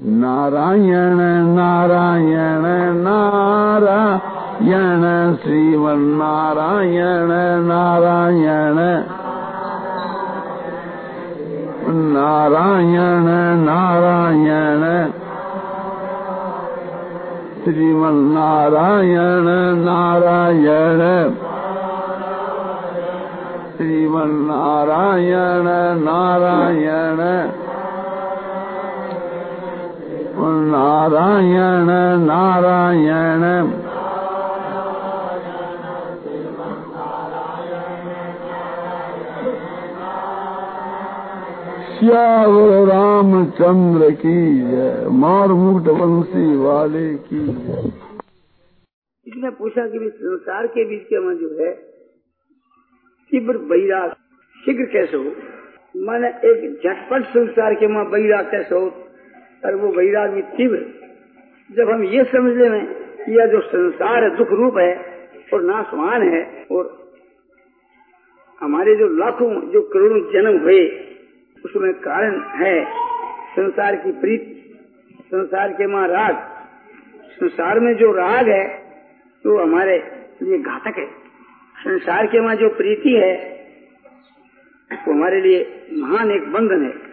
नारायण नारायण नारायण श्रीमन नारायण नारायण नारायण नारायण श्रीमन नारायण नारायण श्रीमन नारायण नारायण नारायण नारायण। श्यावर रामचंद्र की जय मार मुकुट वंशी वाले की जय। इसने पूछा कि संसार के बीच के में जो है, तीव्र बैराग शीघ्र कैसे हो? मैंने एक झटपट संसार के माँ बैराग कैसे हो? और वो वैराग भी तीव्र। जब हम ये समझ ले यह जो संसार है दुख रूप है और नाशवान है और हमारे जो लाखों जो करोड़ों जन्म हुए, उसमें कारण है संसार की प्रीत, संसार के माँ राग। संसार में जो राग है, वो तो हमारे लिए घातक है। संसार के माँ जो प्रीति है, वो तो हमारे लिए महान एक बंधन है।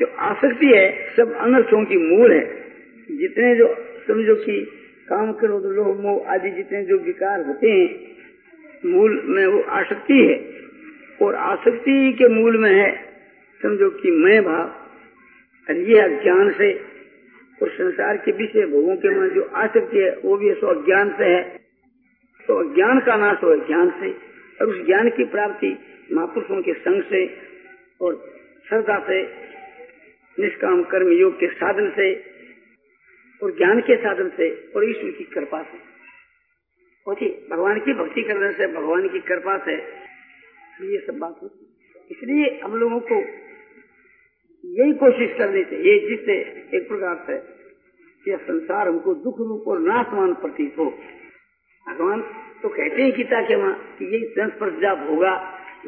जो आसक्ति है, सब अनर्थों की मूल है। जितने जो, समझो कि काम करो तो लोह मोह आदि जितने जो विकार होते हैं, मूल में वो आसक्ति है। और आसक्ति के मूल में है, समझो कि मैं भाव, और ये अज्ञान से, और संसार के विषय भोगों के मन जो आसक्ति है, वो भी सो अज्ञान से है। तो अज्ञान का नाश हो ज्ञान से, और उस ज्ञान की प्राप्ति महापुरुषों के संग से और श्रद्धा से निष्काम कर्म योग के साधन से और ज्ञान के साधन से और ईश्वर की कृपा से। भगवान की भक्ति करने से, भगवान की कृपा से ये सब बात होती इसलिए हम लोगों को यही कोशिश करनी चाहिए जिससे एक प्रकार से यह संसार हमको दुख रूप और नाशमान प्रतीत हो। भगवान तो कहते हैं गीता के माँ कि यही संस्पर्श जब होगा।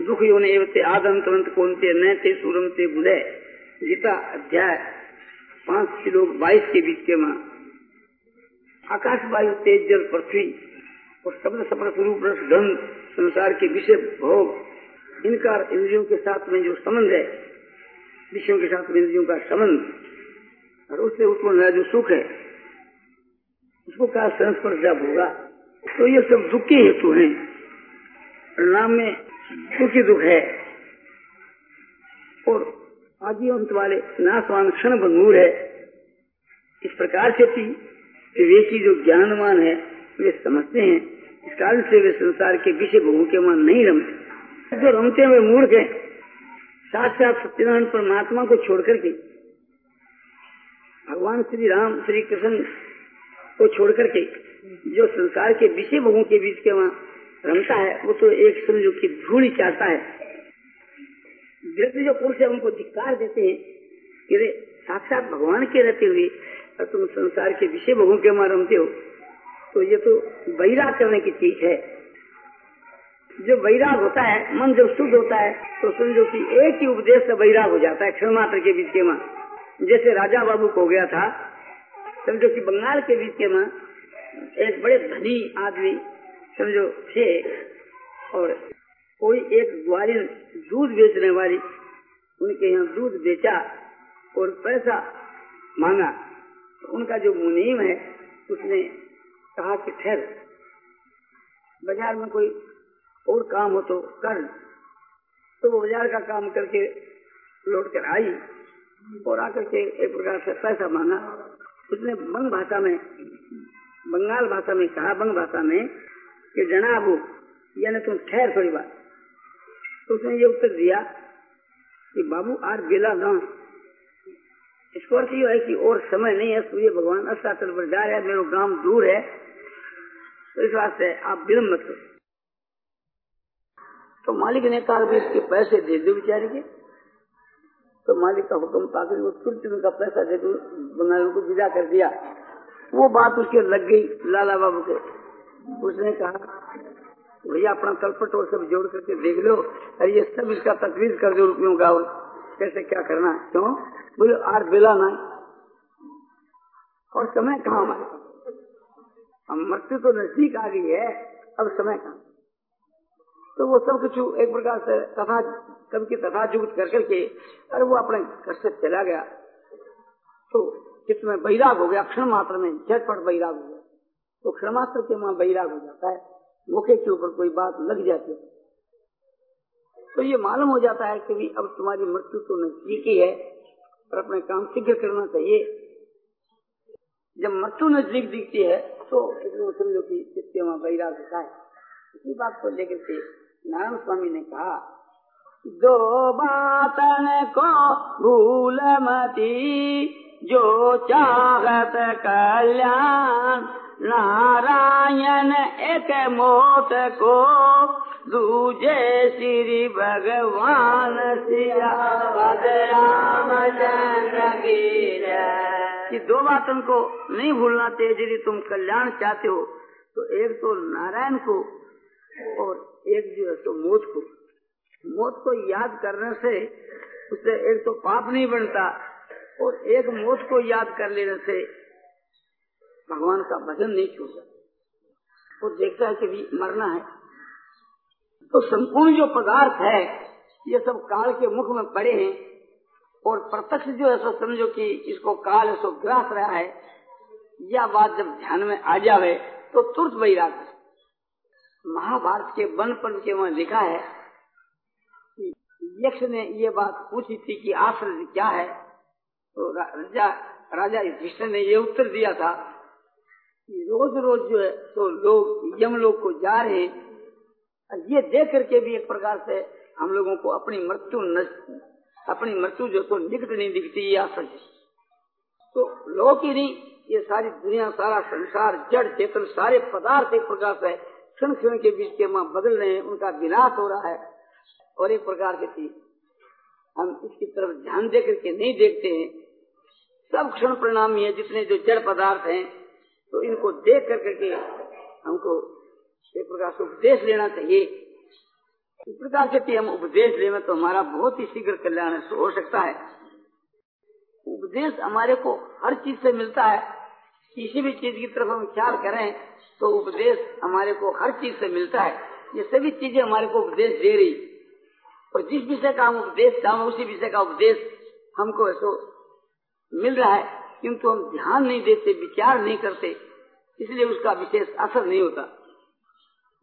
दुख योने एवते आदंत कौनते न सूरम ते बुधे। गीता अध्याय पाँच किलो बाईस के बीच के माँ। आकाश वायु तेज जल, पृथ्वी और शब्द सफ़र स्वरूप, रस, गंध, संसार के विषय, भोग, इनका इंद्रियों के साथ में जो संबंध है, विषयों के साथ में इंद्रियों का संबंध, और उससे उत्पन्न जो सुख है, उसको कहा संस्पर्श जब होगा? तो ये सब दुख के हेतु हैं। परिणाम में दुखी दुख है। और आदि अंत वाले नाशवान क्षण भंगूर है। इस प्रकार से विवेकी जो ज्ञानवान है, वे समझते हैं। इस कारण से वे संसार के विषय भोगों के मान नहीं रमते। जो रमते हुए मूर्ख है। साथ साथ सत्यनारायण परमात्मा को छोड़ करके भगवान श्री राम श्री कृष्ण को छोड़ करके जो संसार के विषय भोगों के बीच के वहाँ रमता है, वो तो एक समझो की धूल चाहता है। व्यक्ति जो पुरुष है, उनको धिकार देते हैं कि साक्षात भगवान के रहते हुए, और तुम संसार के विषय भोगों के रमते हो तो ये तो वैराग करने की चीज़ है। जो वैराग होता है, मन जब शुद्ध होता है तो समझो कि एक ही उपदेश से वैराग हो जाता है, क्षण मात्र के बीच के माँ। जैसे राजा बाबू को गया था, समझो कि बंगाल के बीच के माँ एक बड़े धनी आदमी, समझो थे, और कोई एक ग्वालिन दूध बेचने वाली, उनके यहाँ दूध बेचा और पैसा मांगा तो उनका जो मुनीम है, उसने कहा कि ठहर। बाज़ार में कोई और काम हो तो कर। तो वो बाज़ार का काम करके लौट कर आई और आकर के एक प्रकार से पैसा मांगा। उसने बंग भाषा में, बंगाल भाषा में कहा, बंग भाषा में कि जनाबू यानी तुम ठहर थोड़ी बात। तो उसने ये उत्तर दिया कि बाबू, आज बेला न इसको अर्थ है कि और समय नहीं है, सूर्य भगवान अस्ताचल पर जा रहे हैं, मेरा गाँव दूर है। तो इस वास्ते आप विलम्ब मत करो। तो मालिक ने कहा कि इसके पैसे दे दो बेचारे के। तो मालिक का हुक्म पाकर वो तुरंत उनका पैसा दे दो बंगालियों को विदा कर दिया। वो बात उसके लग गई, लाला बाबू के। उसने कहा भैया अपना तलपट और सब जोड़ करके देख लो। अरे ये सब इसका तकलीफ़ कर दो रुपयों का और कैसे क्या करना है? क्यों? बोले आर बेला ना और समय कहाँ हमारे हम मृत्यु तो नज़दीक आ गई है, अब समय कहाँ? तो वो सब कुछ एक प्रकार से तथा कब की तथा जुगत कर करके, अरे वो अपने घर से चला गया। तो कितने बैराग हो गया, क्षण मात्र में, झटपट बैराग हो गया। तो क्षण मात्र के वहाँ बैराग हो जाता है। मुखे के ऊपर कोई बात लग जाती है। तो ये मालूम हो जाता है कि अब तुम्हारी मृत्यु तो नज़दीक ही है और अपने काम शीघ्र करना चाहिए। जब मृत्यु नज़दीक दिखती है तो समझो की चित्ते वहाँ बैराग होता है। इसी बात को लेकर के नारायण स्वामी ने कहा, दो बातन को भूल मती, जो चाहत कल्याण नारायण एक मोत को दूजे श्री भगवान सिया रामचंद्र की दो बात को नहीं भूलना चाहिए, यदि तुम कल्याण चाहते हो तो एक तो नारायण को और एक जो है तो मौत को। मौत को याद करने से उससे एक तो पाप नहीं बनता, और एक मौत को याद कर लेने से भगवान का भजन नहीं छूटता वो देखता है कि भी मरना है। तो संपूर्ण जो पदार्थ है, ये सब काल के मुख में पड़े हैं और प्रत्यक्ष जो है सो समझो कि इसको काल सो ग्रास रहा है, या बात जब ध्यान में आ जावे तो तुरंत वैराग महाभारत के पर्व के वहाँ लिखा है कि यक्ष ने ये बात पूछी थी कि आश्रय क्या है। तो राजा राजा युधिष्ठिर ने ये उत्तर दिया था कि रोज रोज जो है तो लोग, यम लोग को जा रहे हैं। ये देख करके भी एक प्रकार से हम लोगों को अपनी मृत्यु अपनी मृत्यु जो तो निकट नहीं दिखती, ये आश्चर्य। तो लोग ही नहीं, ये सारी दुनिया, सारा संसार, जड़, चेतन, सारे पदार्थ एक प्रकार से क्षण क्षण के बीच के माँ बदल रहे हैं, उनका विनाश हो रहा है। और एक प्रकार की चीज़ हम इसकी तरफ़ ध्यान दे करके नहीं देखते हैं। सब क्षण परिणामी है, जितने जो जड़ पदार्थ हैं तो इनको देख कर करके हमको एक प्रकार से उपदेश लेना चाहिए। इस प्रकार से हम उपदेश लेना तो हमारा बहुत ही शीघ्र कल्याण हो सकता है। उपदेश हमारे को हर चीज़ से मिलता है। किसी भी चीज़ की तरफ़ हम ख्याल करें तो उपदेश हमारे को हर चीज़ से मिलता है। ये सभी चीज़ें हमारे को उपदेश दे रही। और जिस विषय का हम उपदेश चाहे, उसी विषय का उपदेश हमको ऐसा मिल रहा है। किंतु हम ध्यान नहीं देते, विचार नहीं करते। इसलिए उसका विशेष असर नहीं होता।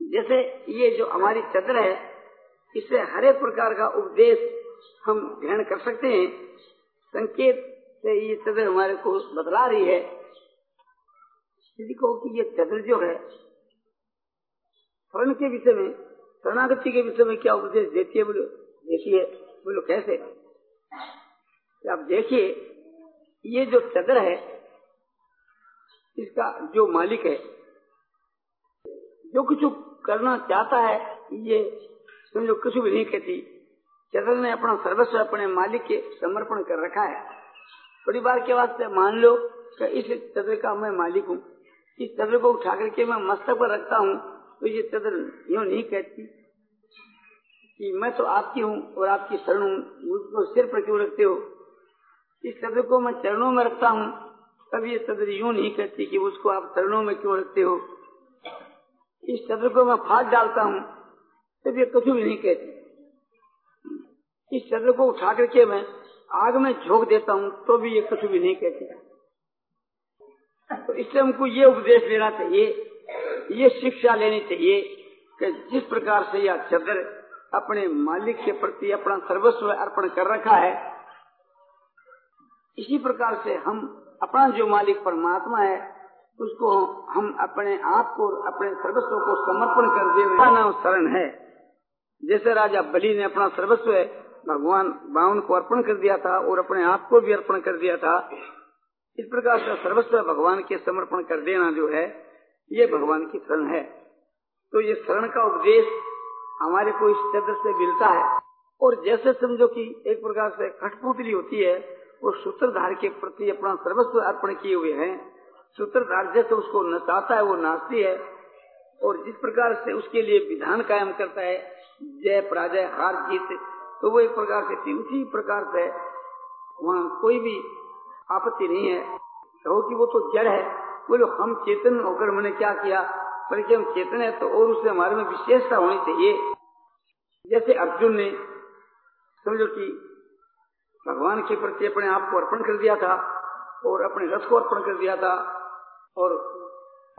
जैसे ये जो हमारी चद्र है, इससे हर एक प्रकार का उपदेश हम ग्रहण कर सकते हैं। संकेत से ये चद्र हमारे को बदला रही है। यदि कहो कि ये चद्र जो है शरण के विषय में, शरणागति के विषय में क्या उपदेश देती है बोलो? है बोलो कैसे? आप देखिए, ये जो चद्र है इसका जो मालिक है, जो कुछ करना चाहता है, ये समझो कुछ भी नहीं कहती। चद्र ने अपना सर्वस्व अपने मालिक के समर्पण कर रखा है। परिवार के वास्ते मान लो कि इस चद्र का मैं मालिक हूँ। इस चद्र को उठा करके मैं मस्तक पर रखता हूँ तो ये चद्र यूँ नहीं कहती कि मैं तो आपकी हूँ और आपकी शरण हूँ। मुझको सिर पर क्यों रखते हो? इस चद्र को मैं चरणों में रखता हूँ तब ये चद्र यूँ नहीं कहती कि उसको आप चरणों में क्यों रखते हो? इस चद्र को मैं फाट डालता हूँ, तब ये कुछ भी नहीं कहती। इस चद्र को उठा करके मैं आग में झोंक देता हूँ तो भी ये कुछ भी नहीं कहती। तो इसलिए हमको ये उपदेश लेना चाहिए, ये शिक्षा लेनी चाहिए कि जिस प्रकार से यह चद्र अपने मालिक के प्रति अपना सर्वस्व अर्पण कर रखा है, इसी प्रकार से हम अपना जो मालिक परमात्मा है, उसको हम अपने आप को अपने सर्वस्व को समर्पण कर दे। नाम शरण है। जैसे राजा बलि ने अपना सर्वस्व भगवान बावन को अर्पण कर दिया था और अपने आप को भी अर्पण कर दिया था। इस प्रकार से सर्वस्व भगवान के समर्पण कर देना जो है, ये भगवान की शरण है। तो ये शरण का उपदेश हमारे को इस चंद्र से मिलता है। और जैसे समझो कि एक प्रकार से कठपुतली होती है वो सूत्रधार के प्रति अपना सर्वस्व अर्पण किए हुए हैं। सूत्रधार जैसे उसको नचाता है, वो नाचती है और जिस प्रकार से उसके लिए विधान कायम करता है, जय पराजय, हार जीत तो वो एक प्रकार से उसी प्रकार से वहाँ कोई भी आपत्ति नहीं है। कहो कि वो तो जड़ है। बोलो, हम चेतन होकर मैंने क्या किया? बल्कि हम चेतन है तो और उससे हमारे में विशेषता होनी चाहिए। जैसे अर्जुन ने, समझो कि भगवान के प्रति अपने आप को अर्पण कर दिया था और अपने रथ को अर्पण कर दिया था और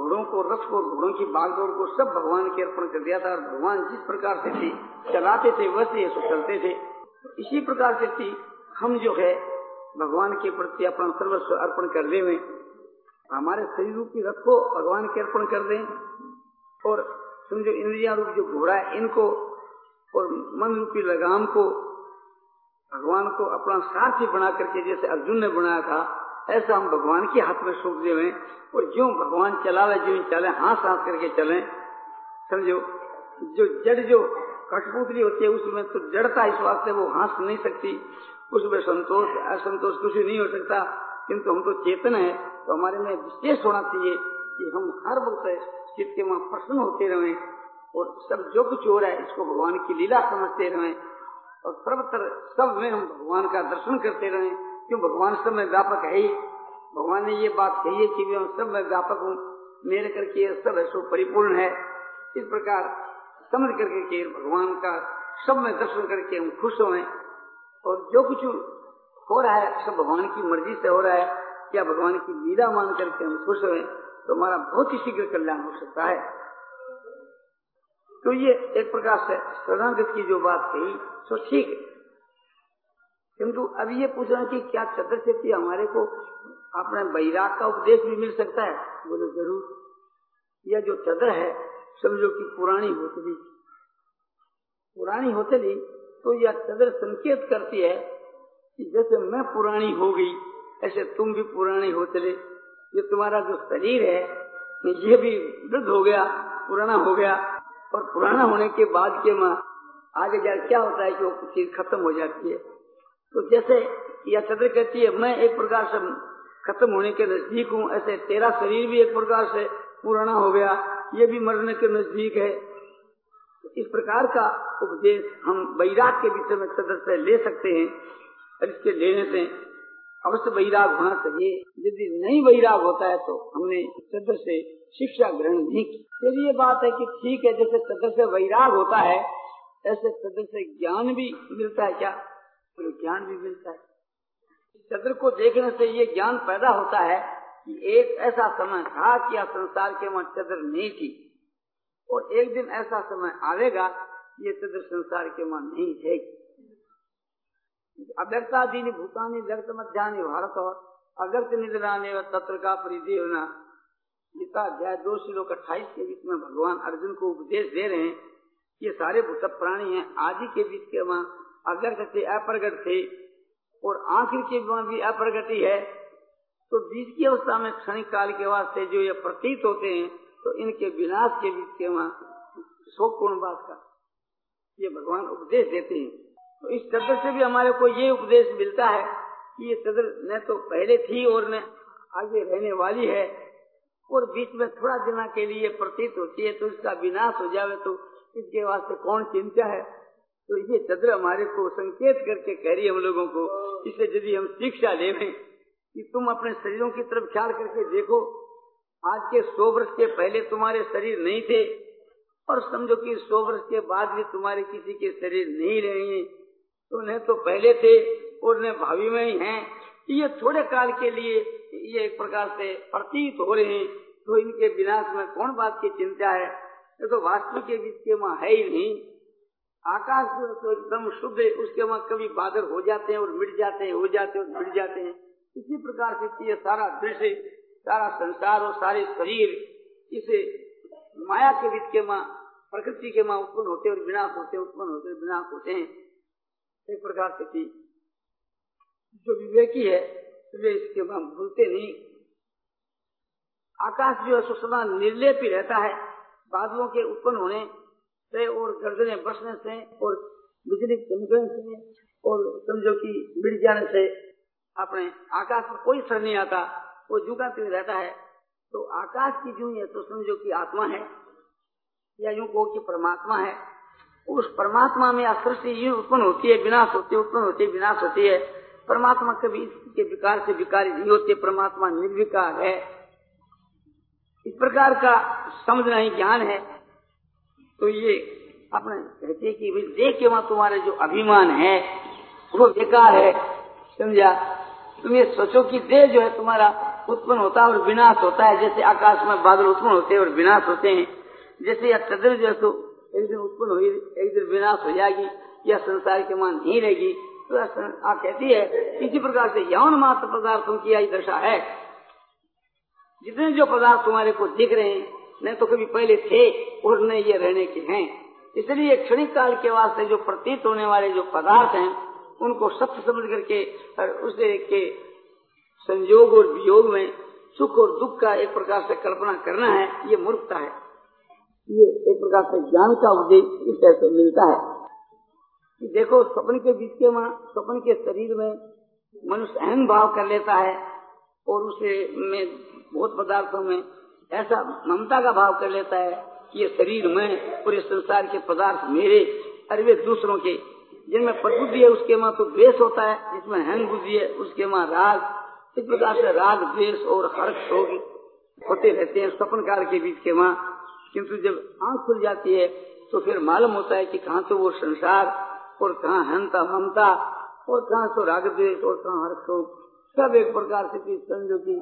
घोड़ों को रथ को, घोड़ों की बागदौड़ को सब भगवान के अर्पण कर दिया था और भगवान जिस प्रकार से थी, चलाते थे, वैसे ये चलते थे। इसी प्रकार से थी, हम जो है, भगवान के प्रति अपना सर्वस्व अर्पण कर दे में हमारे शरीर रूपी रथ को भगवान के अर्पण कर दें और समझो इंद्रिया रूप जो घोड़ा है, इनको और मन रूपी लगाम को भगवान को अपना साथी बना करके जैसे अर्जुन ने बनाया था, ऐसा हम भगवान के हाथ में सौंप दे और जो भगवान चला रहे, जो चले, हाथ हाथ करके चले, समझो, जो जड़, जो कठपुतली होती है, उसमें तो जड़ता इस वास्ते वो हंस नहीं सकती। उसमें संतोष, असंतोष कुछ नहीं हो सकता, किंतु हम तो चेतन है तो हमारे में विशेष होना चाहिए कि हम हर वक्त चित्त के वहाँ प्रसन्न होते रहे और सब जो कुछ हो रहा है, इसको भगवान की लीला समझते रहे। और सर्वत्र सब में हम भगवान का दर्शन करते रहे। क्यों? भगवान सब में व्यापक है ही। भगवान ने ये बात कही है कि मैं सब में व्यापक हूँ। मेरे करके सब है, सो परिपूर्ण है। इस प्रकार समझ करके के भगवान का सब में दर्शन करके हम खुश हो। और जो कुछ हो रहा है, सब भगवान की मर्ज़ी से हो रहा है। या भगवान की लीला मान करके हम खुश हुए तो हमारा बहुत ही शीघ्र कल्याण हो सकता है। तो ये एक प्रकार से शरणागत की जो बात कही तो ठीक है। किंतु अभी ये पूछ रहे कि क्या चतर चेती हमारे को अपने बैराग का उपदेश भी मिल सकता है? बोले, ज़रूर। यह जो चदर है, समझो कि पुरानी होतली पुरानी होतली तो यह चदर संकेत करती है कि जैसे मैं पुरानी हो गई, ऐसे तुम भी पुराने हो चले ये तुम्हारा जो शरीर है, ये भी वृद्ध हो गया, पुराना हो गया। और पुराना होने के बाद के माँ, आगे जा, क्या होता है कि वो चीज़ खत्म हो जाती है। तो जैसे यह चंद्र कहती है, मैं एक प्रकार से खत्म होने के नज़दीक हूँ, ऐसे तेरा शरीर भी एक प्रकार से पुराना हो गया, ये भी मरने के नज़दीक है। इस प्रकार का उपदेश हम बैराग के विषय में चंद्र से ले सकते हैं और इसके लेने से अवश्य बैराग होना चाहिए। यदि नहीं बैराग होता है तो हमने चंद्र से शिक्षा ग्रहण नहीं की। फिर ये बात है कि ठीक है, जैसे चंद्र से वैराग होता है, ऐसे चंद्र से ज्ञान भी मिलता है क्या? तो ज्ञान भी मिलता है। चंद्र को देखने से ये ज्ञान पैदा होता है कि एक ऐसा समय था कि संसार के वहाँ चंद्र नहीं थी। और एक दिन ऐसा समय आवेगा ये चंद्र संसार के वहाँ नहीं है अव्यक्तादीनी भूतानी व्यक्त मध्यानि भारत और अव्यक्त निद्राने व तत्व का परिदेवना गीता अध्याय दो श्लोक अट्ठाईस के बीच में भगवान अर्जुन को उपदेश दे रहे हैं, ये सारे भूत प्राणी हैं, आदि के बीच के वहाँ अव्यक्त थे अप्रगट थे और आखिर के वहाँ भी अप्रगति है तो बीच की अवस्था में क्षणिक काल के वास्ते जो ये प्रतीत होते हैं तो इनके विनाश के बीच के वहाँ शोकपूर्ण बात का ये भगवान उपदेश देते हैं। तो इस चद्र से भी हमारे को ये उपदेश मिलता है कि ये चद्र न तो पहले थी और न आगे रहने वाली है और बीच में थोड़ा दिना के लिए प्रतीत होती है तो इसका विनाश हो जावे तो इसके वास्ते कौन चिंता है? तो ये चंद्र हमारे को संकेत करके कह रही है हम लोगों को, इसे यदि हम शिक्षा ले कि तुम अपने शरीरों की तरफ़ ख्याल करके देखो, आज के सौ वर्ष के पहले तुम्हारे शरीर नहीं थे, और समझो कि सौ वर्ष के बाद भी तुम्हारे किसी के शरीर नहीं रहेंगे तो न तो पहले थे और न भावी में ही हैं। ये थोड़े काल के लिए ये एक प्रकार से प्रतीत हो रहे हैं तो इनके विनाश में कौन बात की चिंता है? ये तो वास्तु के बीच के वहाँ है ही नहीं। आकाश जो तो एकदम शुद्ध है, उसके वहाँ कभी बादल हो जाते हैं और मिट जाते हैं, हो जाते हैं और मिट जाते हैं। इसी प्रकार से ये सारा दृश्य, सारा संसार और सारे शरीर, इसे माया के बीच के माँ, प्रकृति के माँ उत्पन्न होते और विनाश होते उत्पन्न होते विनाश होते हैं। एक प्रकार से थी जो विवेकी है, वे इसके बाद भूलते नहीं। आकाश जो है सुषमा निर्लेप ही रहता है। बादलों के उत्पन्न होने से और गर्दने बसने से और बिजली चमकने से और समझो कि मिट जाने से अपने आकाश में कोई सर नहीं आता, वो झुकाते रहता है। तो आकाश की जो है तो समझो कि आत्मा है, या यूँ कहो कि परमात्मा है। उस परमात्मा में सृष्टि ये उत्पन्न होती है, विनाश होती है, उत्पन्न होती है, विनाश होती है। परमात्मा कभी इसके विकार से विकारी नहीं होते, परमात्मा निर्विकार है। इस प्रकार का समझना ही ज्ञान है। तो ये अपने कहते कि देख के वहाँ तुम्हारे जो अभिमान है, वो बेकार है, समझा? तुम ये सोचो कि देह जो है तुम्हारा उत्पन्न होता है और विनाश होता है। जैसे आकाश में बादल उत्पन्न होते हैं और विनाश होते हैं। जैसे यह चंद्र जो है तो एक दिन उत्पन्न हुई, एक दिन विनाश हो जाएगी या संसार के मान नहीं रहेगी। कहती है, इसी प्रकार से यौन मात्र पदार्थों की यही दशा है। जितने जो पदार्थ तुम्हारे को दिख रहे हैं, न तो कभी पहले थे और न ये रहने के हैं। इसलिए क्षणिक काल के वास्ते जो प्रतीत होने वाले जो पदार्थ हैं, उनको सत्य समझ करके उसे के संयोग और वियोग में सुख और दुख का एक प्रकार से कल्पना करना है, ये मूर्खता है। ये एक प्रकार से ज्ञान का उपदेश इस तरह से मिलता है। कि देखो, स्वप्न के बीच के वहाँ, स्वप्न के शरीर में मनुष्य अहम भाव कर लेता है और उसे में बहुत पदार्थों में ऐसा ममता का भाव कर लेता है कि ये शरीर में पूरे संसार के पदार्थ मेरे अरे दूसरों के। जिनमें प्रबुद्धि है, उसके माँ तो द्वेष होता है, जिसमें हंग बुद्धि है, उसके माँ राग, इस प्रकार से राग, द्वेष और हर्ष होगी होते रहते हैं स्वप्न काल के बीच के माँ किंतु जब आँख खुल जाती है तो फिर मालूम होता है कि कहाँ तो वो संसार और कहाँ हंता ममता, और कहाँ तो राग द्वेष, और कहाँ हर्ष हो सब एक प्रकार से समझो की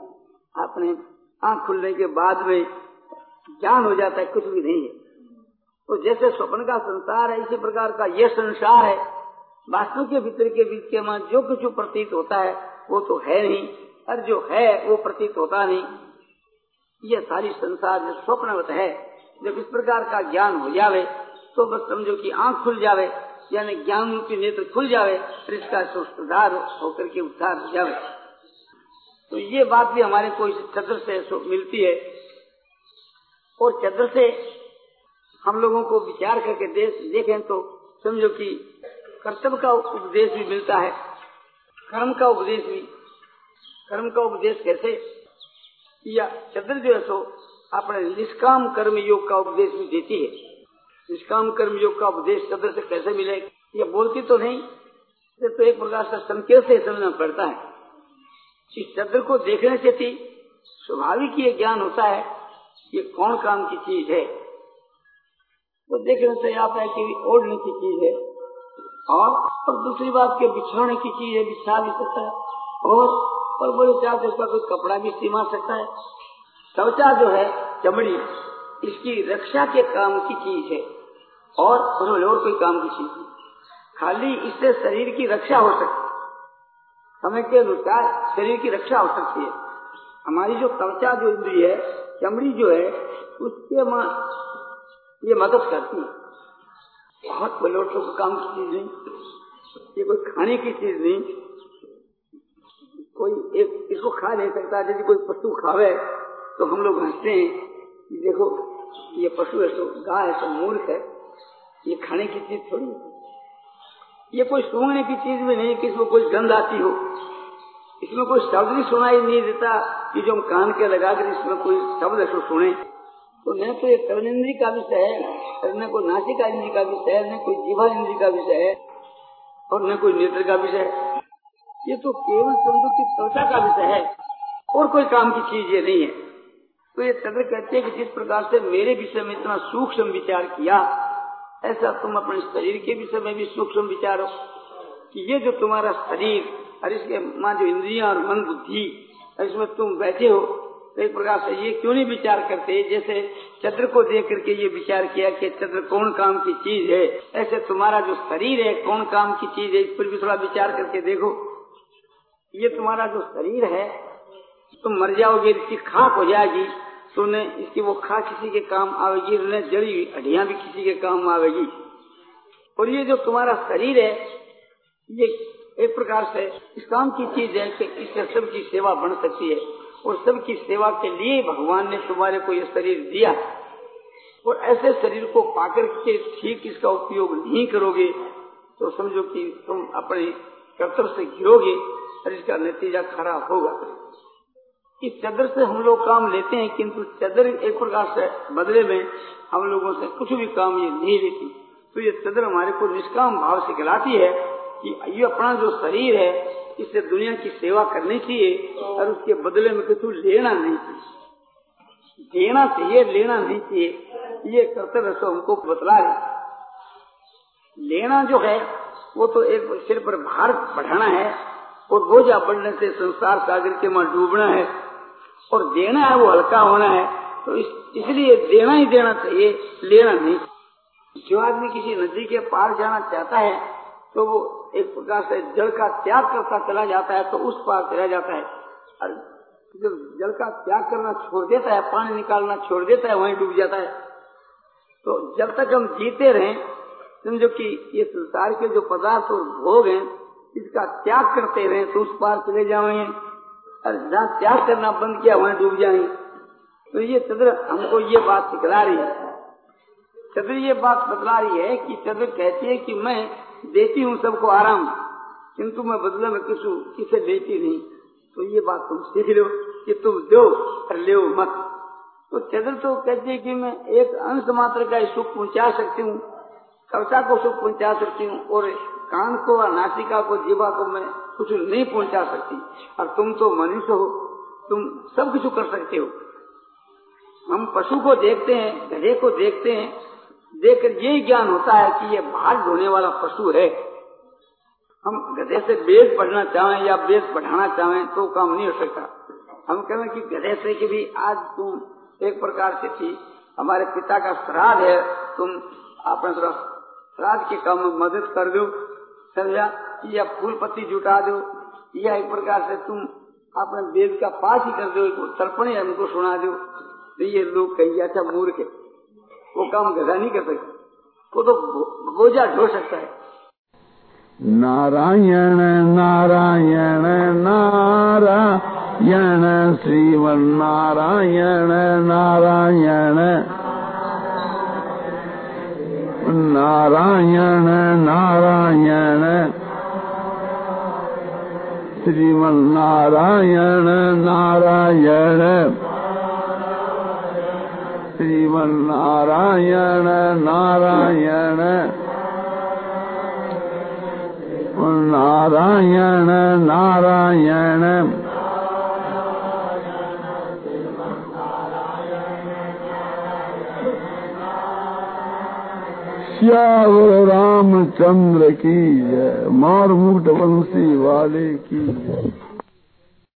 अपने आँख खुलने के बाद में ज्ञान हो जाता है, कुछ भी नहीं है। तो जैसे स्वप्न का संसार है, इसी प्रकार का यह संसार है। वास्तु के भीतर के बीच के मन जो कुछ प्रतीत होता है, वो तो है नहीं, और जो है, वो प्रतीत होता नहीं। ये सारी संसार जो स्वप्नवत है, जब इस प्रकार का ज्ञान हो जावे तो बस समझो कि आँख खुल जावे यानी ज्ञान रूपी नेत्र खुल जावे, फिर इसका सुधार होकर के उद्धार हो जावे। तो ये बात भी हमारे को इस चद्र से मिलती है। और चद्र से हम लोगों को विचार करके देश देखें तो समझो कि कर्तव्य का उपदेश भी मिलता है। कर्म का उपदेश भी। कर्म का उपदेश कैसे? या चंद्र जो है सो अपने निष्काम कर्म योग का उपदेश भी देती है। निष्काम कर्म योग का उपदेश चंद्र से कैसे मिले? ये बोलती तो नहीं। ये तो एक प्रकार से संकेत से समझना पड़ता है। इस चंद्र को देखने से थी स्वाभाविक ये ज्ञान होता है, ये कौन काम की चीज़ है? तो देखने से आता है कि ओढ़ने की चीज़ है। और और दूसरी बात के बिछाने की चीज़ है, बिछा भी सकता है। और और बोले चाहते इसका कोई कपड़ा भी सीमा सकता है? त्वचा जो है, चमड़ी इसकी रक्षा के काम की चीज़ है और उन्होंने और कोई काम की चीज़ नहीं। खाली इससे शरीर की रक्षा हो सकती समय के अनुसार शरीर की रक्षा हो सकती है। हमारी जो त्वचा जो इंद्री है, चमड़ी जो है, उसके ये मदद करती है। बहुत बलोटों का काम की चीज़ नहीं। ये कोई खाने की चीज़ नहीं। कोई एक इसको खा नहीं सकता। यदि कोई पशु खावे तो हम लोग हँसते हैं देखो ये पशु है तो गाय है तो मूर्ख है। ये खाने की चीज़ थोड़ी ये कोई सूंघने की चीज़ भी नहीं कि इसमें कोई गंध आती हो। इसमें कोई शब्द भी सुनाई नहीं देता कि जो हम कान के लगा कर इसमें कोई शब्द ऐसा सुने। तो न तो ये कर्ण इंद्री का विषय है न कोई नासिका इंद्री का विषय है, न कोई जीवा इंद्री का विषय है, और न कोई नेत्र का विषय है। ये तो केवल चंद्र की त्वचा का विषय है, और कोई काम की चीज़ ये नहीं है। तो ये चंद्र कहते हैं कि जिस प्रकार से मेरे विषय में इतना सूक्ष्म विचार किया, ऐसा तुम अपने शरीर के विषय में भी सूक्ष्म विचार हो कि ये जो तुम्हारा शरीर और इसके माँ जो इंद्रिया और मन बुद्धि इसमें तुम बैठे हो तो एक प्रकार से ये क्यों नहीं विचार करते? जैसे चंद्र को देख करके ये विचार किया कि चंद्र कौन काम की चीज़ है, ऐसे तुम्हारा जो शरीर है कौन काम की चीज़ है, इस पर भी थोड़ा विचार करके देखो। ये तुम्हारा जो शरीर है तुम मर जाओगे, इसकी खाक हो जाएगी। तो न इसकी वो खाक किसी के काम आवेगी न जड़ी हड्डियाँ भी किसी के काम आवेगी। और ये जो तुम्हारा शरीर है, ये एक प्रकार से इस काम की चीज़ है कि इससे सबकी सेवा बन सकती है। और सबकी सेवा के लिए भगवान ने तुम्हारे को ये शरीर दिया। और ऐसे शरीर को पाकर के ठीक इसका उपयोग नहीं करोगे तो समझो कि तुम अपने कर्तव्य से घिरोगे और इसका नतीजा खराब होगा। इस चदर से हम लोग काम लेते हैं, किंतु चदर एक प्रकार से बदले में हम लोगों से कुछ भी काम ये नहीं लेती। तो ये चदर हमारे को निष्काम भाव से खिलाती है कि ये अपना जो शरीर है इससे दुनिया की सेवा करनी चाहिए और उसके बदले में कुछ लेना नहीं चाहिए। देना चाहिए, लेना नहीं चाहिए। ये कर्तव्य तो हमको बतला रहे लेना जो है, वो तो एक सिर पर भार बढ़ाना है और बोझा बढ़ने से संसार सागर के वहाँ डूबना है। और देना है वो हल्का होना है तो इस, इसलिए देना ही देना चाहिए लेना नहीं। जो आदमी किसी नदी के पार जाना चाहता है तो वो एक प्रकार से जल का त्याग करता चला जाता है तो उस पार चला जाता है। और जब जल का त्याग करना छोड़ देता है पानी निकालना छोड़ देता है वहीं डूब जाता है। तो जब तक हम जीते रहे समझो कि ये संसार के जो पदार्थ और भोग हैं इसका त्याग करते रहे तो उस पार चले जाएँगे। और जहाँ त्याग करना बंद किया, वहीं डूब जाएँगे तो ये चंद्र हमको ये बात सिखला रही है। चंद्र ये बात बतला रही है कि चंद्र कहती है कि मैं देती हूँ सबको आराम, किंतु मैं बदले में किसी, किसे देती नहीं। तो ये बात तुम सीख लो कि तुम दो और ले मत। तो चंद्र तो कहती है कि मैं एक अंश मात्र का सुख पहुँचा सकती हूँ कविता को सुख पहुँचा सकती हूँ, और कान को और नासिका को, जीवा को मैं कुछ नहीं पहुँचा सकती। और तुम तो मनुष्य हो, तुम सब कुछ कर सकते हो। हम पशु को देखते हैं, गधे को देखते हैं, देखकर यही ज्ञान होता है कि ये भाग ढोने वाला पशु है। हम गधे से बेद पढ़ना चाहें या बेद बढ़ाना चाहें तो काम नहीं हो सकता। हम कहें कि गधे से कि भी आज तुम एक प्रकार से थी, हमारे पिता का श्राद्ध है, तुम अपने श्राद्ध के काम में मदद कर दो, समझा? या फूल पत्ती जुटा दो, या एक प्रकार से तुम अपने वेद का पाठ ही कर दो तर्पण हमको सुना दो। तो ये लोग कही अच्छा मूर्ख है। वो काम गधा नहीं कर सकते। वो तो बोझा ढो सकता है। नारायण नारायण नारायण नारायण नारायण नारायण। नारायण नारायण। श्रीमन्नारायण नारायण। नारायण नारायण। श्यावर रामचंद्र की जय वंशी वाले की जय।